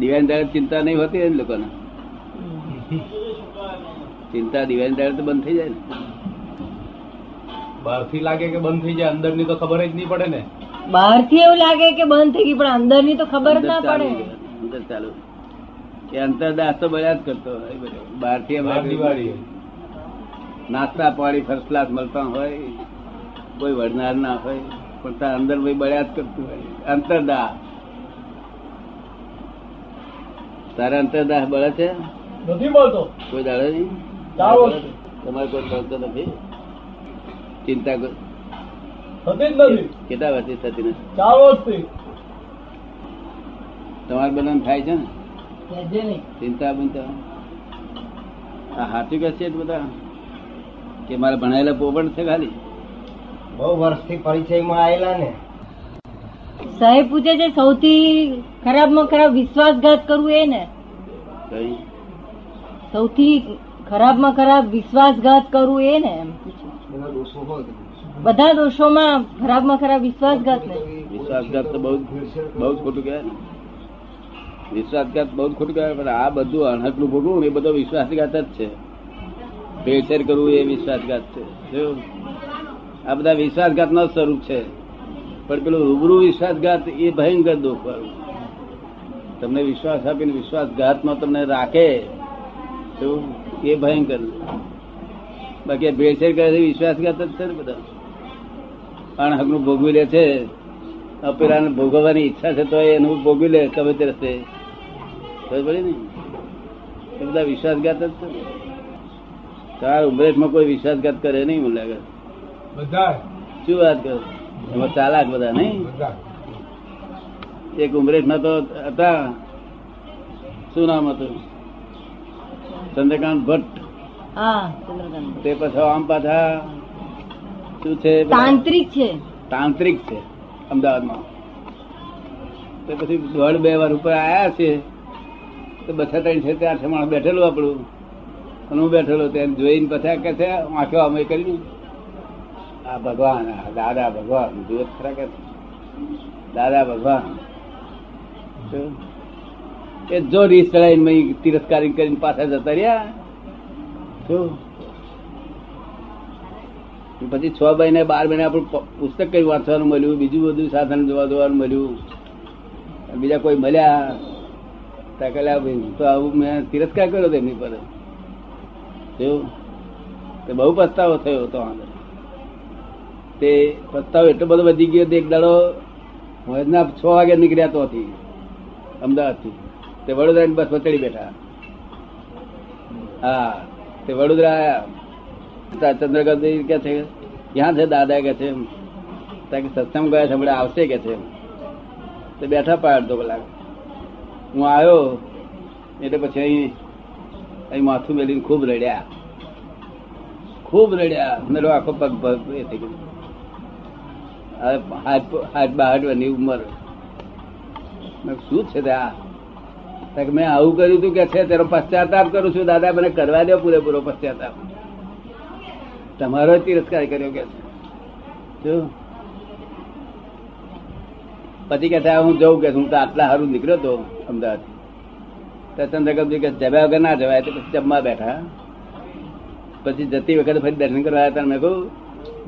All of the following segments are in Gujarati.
દિવાળી દાડે ચિંતા નહીં હોતી ને લોકોને. ચિંતા દિવાળી દાડે તો બંધ થઈ જાય ને. બહારથી લાગે કે બંધ થઈ જાય અંદરની તો ખબર જ નહીં પડે ને. બહારથી એવું લાગે કે બંધ થઈ ગઈ પણ અંદરની તો ખબર જ ના પડે. અંદર ચાલુ કે અંતરદાસ તો બધા જ કરતો હોય બહારથી દિવાળી. નાસ્તા પાણી ફર્સ્ટ ક્લાસ મળતા હોય કોઈ વડનાર ના હોય પણ તાર અંદર ભાઈ બળ્યા જ કરતું હોય. અંતરદાહ. તારા અંતરદાહ બળે છે? નથી મળતો કોઈ દાડો નહીં? તમારે કોઈ થતો નથી? ચિંતા થતી જ નથી. કેટલા વર્ષથી થતી નથી? ચાર વર્ષથી. તમારે બધાને થાય છે ને? ચિંતા બનતા આ સાચું કે છે બધા? કે મારે ભણાયેલા પોપણ છે ખાલી? બહુ વર્ષથી પરિચયમાં આવેલા ને. સાહેબ પૂછે છે સૌથી ખરાબમાં ખરાબ વિશ્વાસઘાત કરવું એ ને? સૌથી ખરાબમાં ખરાબ વિશ્વાસઘાત કરવું એ ને એમ. બધા દોષોમાં ખરાબમાં ખરાબ વિશ્વાસઘાત ને. વિશ્વાસઘાત તો બહુ બહુ જ ખોટું કહેવાય વિશ્વાસઘાત બહુ ખોટું કહેવાય પણ આ બધું અનહકનું ભોગવું એ બધો વિશ્વાસઘાત જ છે. ભેળસેળ કરવું એ વિશ્વાસઘાત છે. આ બધા વિશ્વાસઘાત નો સ્વરૂપ છે. પણ પેલું રૂબરૂ વિશ્વાસઘાત એ ભયંકર દુઃખ વાળું તમને વિશ્વાસ આપીને વિશ્વાસઘાતમાં તમને રાખે તો એ ભયંકર. બાકી ભેળસેળ કરે છે વિશ્વાસઘાત જ છે ને બધા. અણહકનું ભોગવી લે છે અપેરાને ભોગવવાની ઈચ્છા છે તો એનું ભોગવી લે ગમે તે રસ્તે. ખબર પડી ને? એ બધા વિશ્વાસઘાત જ છે તાર ઉમરેશમાં કોઈ વિશ્વાસઘાત કરે નહીં મને લાગે. શું વાત કરો? એમાં ચાલાક બધા નહીં? બધા એક ઉમરેશમાં તો હતા. શું નામ હતું? ચંદ્રકાંત ભટ્ટ. તે પછી આમ પાછા શું છે તાંત્રિક છે. તાંત્રિક છે અમદાવાદમાં. તે પછી દોઢ બે વાર ઉપર આયા છે. તો બસો ત્રણ છે ત્યાં છે માણસ બેઠેલું આપણું. અને હું બેઠેલો તેને જોઈને પછી કે છે આંખો અમે કરી આ ભગવાન દાદા ભગવાન. જુએ ખરા કે દાદા ભગવાન. એ જો રીસ ચડાવીને તિરસ્કાર કરીને પાછા જતા રહ્યા શું પછી છ મહિને બાર મહિને આપણું પુસ્તક કઈ વાંચવાનું મળ્યું બીજું બધું સાધન જોવા જોવાનું મળ્યું. બીજા કોઈ મળ્યા. ત્યાં ભાઈ, તો આવું મેં તિરસ્કાર કર્યો તેમની પર. જોયું? તે બહુ પસ્તાવો થયો હતો આગળ તે પસ્તાવો એટલો બધો વધી ગયો એક દાડો હોજના છ વાગે નીકળ્યા તો હતી. અમદાવાદથી. તે વડોદરાની બસમાં ચડી બેઠા. હા, તે વડોદરા આયા. ચંદ્રકાંત કે છે? ક્યાં છે દાદા કે છે ત્યાં સત્સંગ ગયા છે, હમણાં આવશે કે છે તે બેઠા પાડ અડધો કલાક. હું આવ્યો, એટલે પછી અહીં અહીં માથું મેલીને ખૂબ રડ્યા. ખૂબ રડ્યા. મેરો આખો પગ પગ એ થઈ ગયો. હાથ હાથની ઉંમર. શું છે તે આ? મેં આવું કર્યું તું કે છે, તેનો પશ્ચાતાપ કરું છું. દાદા મને કરવા દો પૂરેપૂરો પશ્ચાતાપ. તમારો તિરસ્કાર કર્યો કે પછી કે હું જઉં કે હું તો આટલા સારું નીકળ્યો તો અમદાવાદ. તો ચંદ્રકાંતજી કે જમ્યા વગર ના જવાય તો પછી જમવા બેઠા. પછી જતી વખતે ફરી દર્શન કરવા હતા મેં કહું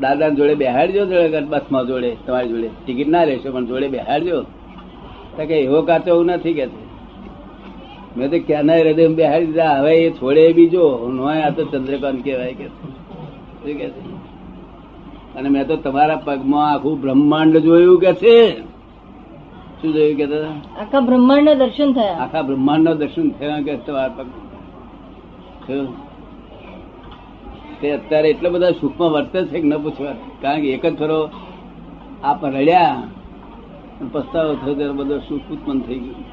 દાદા જોડે બેહાડજો જોડે બસમાં જોડે, તમારી જોડે. ટિકિટ ના લેશો, પણ જોડે બેહાડજો. કે એવો કાચો એવું નથી કે મેં તો ક્યાંના હૃદય બેહાડી દીધા. હવે એ છોડે બીજો. નોય આ તો ચંદ્રકાંત કહેવાય કે. શું કે છે? અને મેં તો તમારા પગમાં આખું બ્રહ્માંડ જોયું કે છે. શું જોયું કે આખા બ્રહ્માંડ દર્શન થયા. આખા બ્રહ્માંડ નો દર્શન થયા કે તમારા પગ? તે અત્યારે એટલા બધા સુખમાં વર્તે છે કે ન પૂછવા. કારણ કે એક જ ફરો આપ રડ્યા પસ્તાવો થયો ત્યારે બધો સુખ ઉત્પન્ન થઈ ગયું.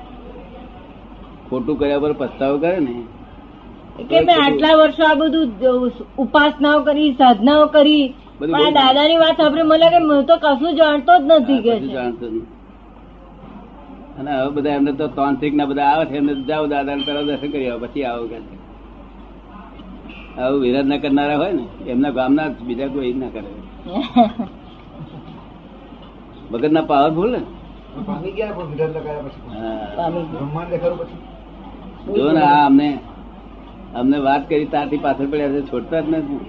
ખોટું કર્યા પર પસ્તાવો કરે ને કે મેં આટલા વર્ષો આ બધું ઉપાસનાઓ કરી સાધનાઓ કરી પણ દાદાની વાત સાંભળે મને કે હું તો કશું જાણતો જ નથી કે જાણતો અને હવે બધા એમને તો તાંત્રિક ના બધા આવે છે એમને જાઓ દાદા પેલા દર્શન કરી આવો પછી આવો કે આવું વિરાજ ના કરનારા હોય ને એમના ગામના બીજા કોઈ ના કરે. ભગત ના પાવરફુલ ને? પામી ગયા કોઈ વિધાન લગાવ્યા પછી. બ્રહ્માંડ દેખાડું પછી? જો ને આ અમને અમને વાત કરી તારથી પાછળ પડ્યા છે છોડતા જ નથી.